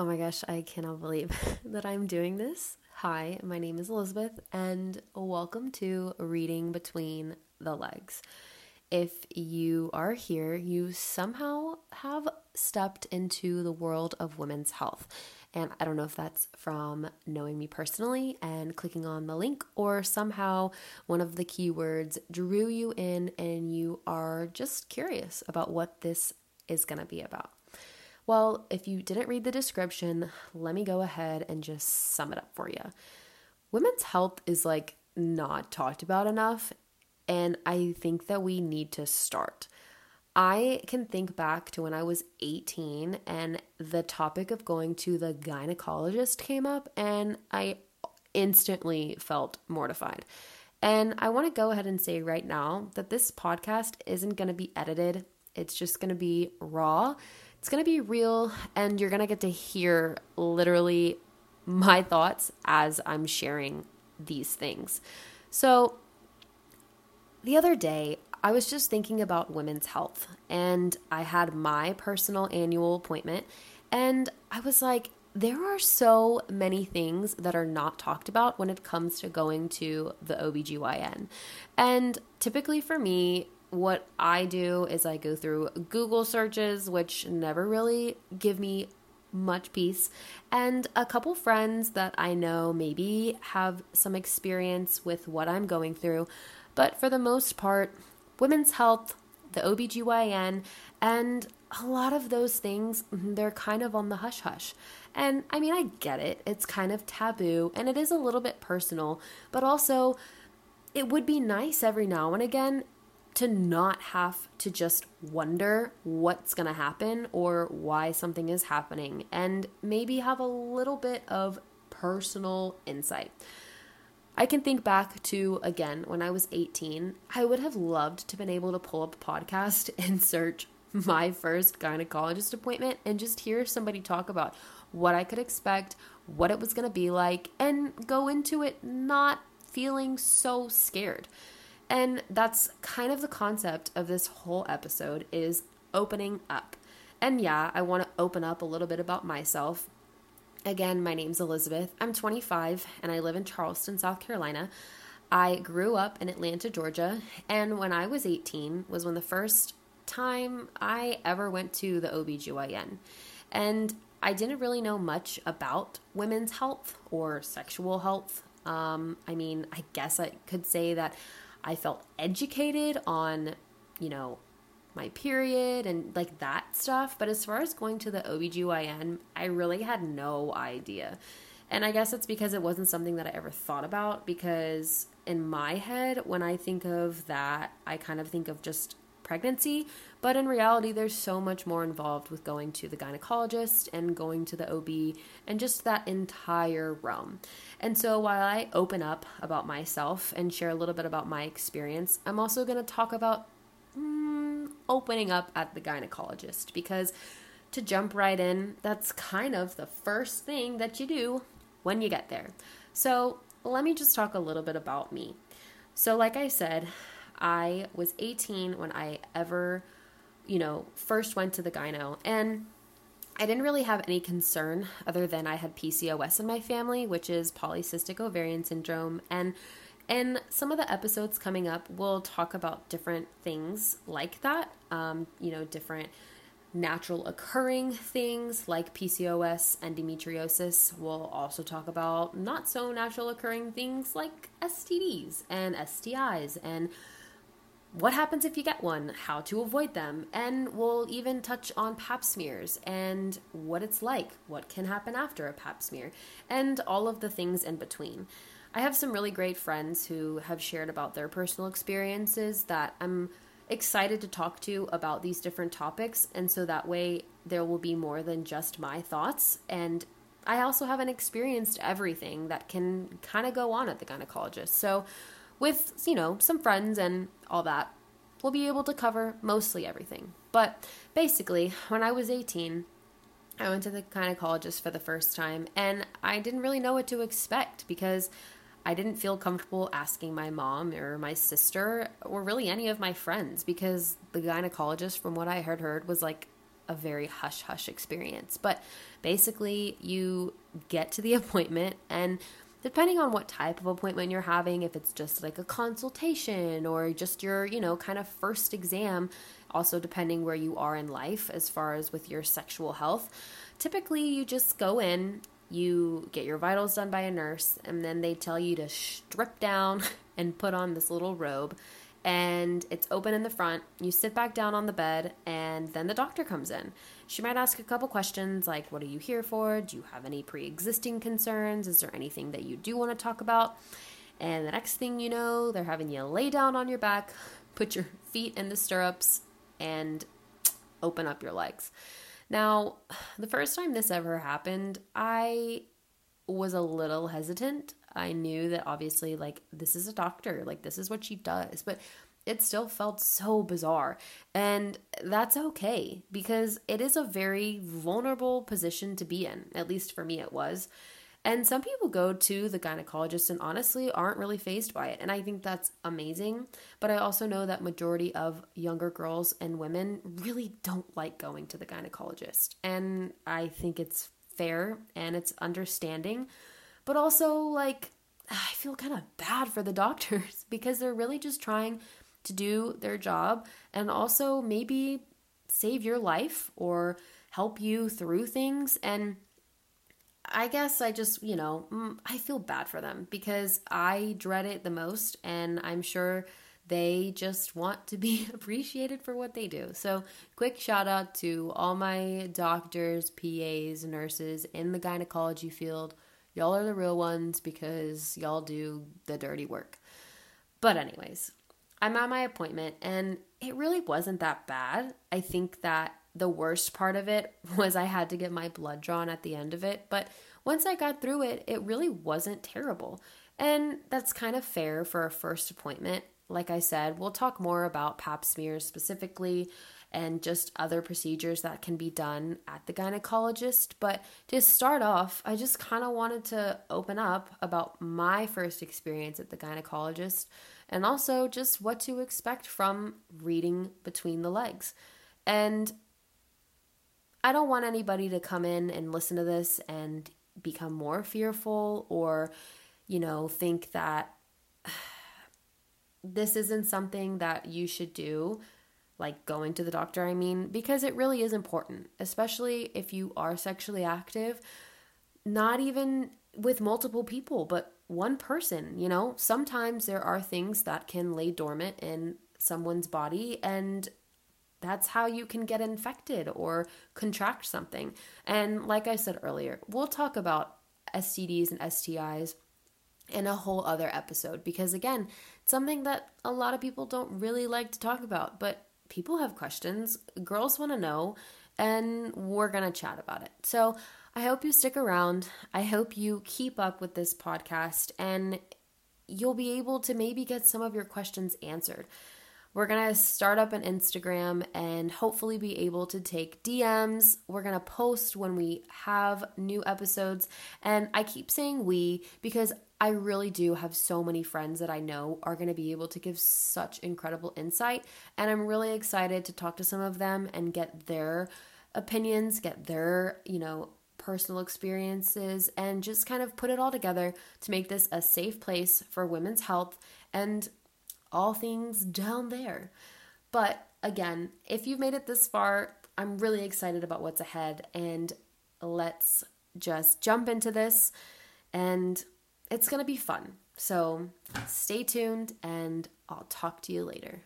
Oh my gosh, I cannot believe that I'm doing this. Hi, my name is Elizabeth, and welcome to Reading Between the Legs. If you are here, you somehow have stepped into the world of women's health. And I don't know if that's from knowing me personally and clicking on the link, or somehow one of the keywords drew you in and you are just curious about what this is going to be about. Well, if you didn't read the description, let me go ahead and just sum it up for you. Women's health is like not talked about enough, and I think that we need to start. I can think back to when I was 18 and the topic of going to the gynecologist came up, and I instantly felt mortified. And I want to go ahead and say right now that this podcast isn't going to be edited, it's just going to be raw it's going to be real, and you're going to get to hear literally my thoughts as I'm sharing these things. So, the other day, I was just thinking about women's health, and I had my personal annual appointment, and I was like, there are so many things that are not talked about when it comes to going to the OBGYN. And typically for me, what I do is I go through Google searches, which never really give me much peace, and a couple friends that I know maybe have some experience with what I'm going through. But for the most part, women's health, the OBGYN, and a lot of those things, mm-hmm, they're kind of on the hush hush. And I mean, I get it, it's kind of taboo and it is a little bit personal, but also it would be nice every now and again to not have to just wonder what's going to happen or why something is happening and maybe have a little bit of personal insight. I can think back to again when I was 18, I would have loved to been able to pull up a podcast and search my first gynecologist appointment and just hear somebody talk about what I could expect, what it was going to be like and go into it not feeling so scared. And that's kind of the concept of this whole episode is opening up. And yeah, I want to open up a little bit about myself. Again, my name's Elizabeth. I'm 25 and I live in Charleston, South Carolina. I grew up in Atlanta, Georgia, and when I was 18 was when the first time I ever went to the OBGYN. And I didn't really know much about women's health or sexual health. Um, I mean, I guess I could say that I felt educated on, you know, my period and like that stuff. But as far as going to the OBGYN, I really had no idea. And I guess it's because it wasn't something that I ever thought about because in my head, when I think of that, I kind of think of just pregnancy. But in reality, there's so much more involved with going to the gynecologist and going to the OB and just that entire realm. And so while I open up about myself and share a little bit about my experience, I'm also going to talk about mm, opening up at the gynecologist because to jump right in, that's kind of the first thing that you do when you get there. So let me just talk a little bit about me. So, like I said, I was 18 when I ever, you know, first went to the gyno. And I didn't really have any concern other than I had PCOS in my family, which is polycystic ovarian syndrome. And in some of the episodes coming up, we'll talk about different things like that, um, you know, different natural occurring things like PCOS, and endometriosis. We'll also talk about not so natural occurring things like STDs and STIs and what happens if you get one, how to avoid them, and we'll even touch on pap smears and what it's like, what can happen after a pap smear, and all of the things in between. I have some really great friends who have shared about their personal experiences that I'm excited to talk to about these different topics, and so that way there will be more than just my thoughts. And I also haven't experienced everything that can kind of go on at the gynecologist. So with, you know, some friends and all that, we'll be able to cover mostly everything. But basically, when I was 18, I went to the gynecologist for the first time and I didn't really know what to expect because I didn't feel comfortable asking my mom or my sister or really any of my friends because the gynecologist, from what I had heard, was like a very hush hush experience. But basically, you get to the appointment and depending on what type of appointment you're having, if it's just like a consultation or just your, you know, kind of first exam, also depending where you are in life as far as with your sexual health, typically you just go in, you get your vitals done by a nurse, and then they tell you to strip down and put on this little robe and it's open in the front. You sit back down on the bed, and then the doctor comes in. She might ask a couple questions like, What are you here for? Do you have any pre existing concerns? Is there anything that you do want to talk about? And the next thing you know, they're having you lay down on your back, put your feet in the stirrups, and open up your legs. Now, the first time this ever happened, I was a little hesitant I knew that obviously, like, this is a doctor, like, this is what she does, but it still felt so bizarre. And that's okay because it is a very vulnerable position to be in, at least for me, it was. And some people go to the gynecologist and honestly aren't really phased by it. And I think that's amazing. But I also know that majority of younger girls and women really don't like going to the gynecologist. And I think it's fair and it's understanding but also like I feel kind of bad for the doctors because they're really just trying to do their job and also maybe save your life or help you through things and I guess I just, you know, mm, I feel bad for them because I dread it the most and I'm sure they just want to be appreciated for what they do. So, quick shout out to all my doctors, PAs, nurses in the gynecology field Y'all are the real ones because y'all do the dirty work. But, anyways, I'm at my appointment and it really wasn't that bad. I think that the worst part of it was I had to get my blood drawn at the end of it. But once I got through it, it really wasn't terrible. And that's kind of fair for a first appointment. Like I said, we'll talk more about pap smears specifically and just other procedures that can be done at the gynecologist. But to start off, I just kind of wanted to open up about my first experience at the gynecologist and also just what to expect from reading between the legs. And I don't want anybody to come in and listen to this and become more fearful or, you know, think that this isn't something that you should do like going to the doctor, I mean, because it really is important, especially if you are sexually active, not even with multiple people, but one person, you know? Sometimes there are things that can lay dormant in someone's body and that's how you can get infected or contract something. And like I said earlier, we'll talk about STDs and STIs in a whole other episode because again, it's something that a lot of people don't really like to talk about, but people have questions, girls want to know, and we're going to chat about it. So I hope you stick around. I hope you keep up with this podcast and you'll be able to maybe get some of your questions answered. We're going to start up an Instagram and hopefully be able to take DMs. We're going to post when we have new episodes. And I keep saying we because I really do have so many friends that I know are going to be able to give such incredible insight. And I'm really excited to talk to some of them and get their opinions, get their, you know, personal experiences, and just kind of put it all together to make this a safe place for women's health and all things down there. But again, if you've made it this far, I'm really excited about what's ahead. And let's just jump into this and it's going to be fun. So stay tuned and I'll talk to you later.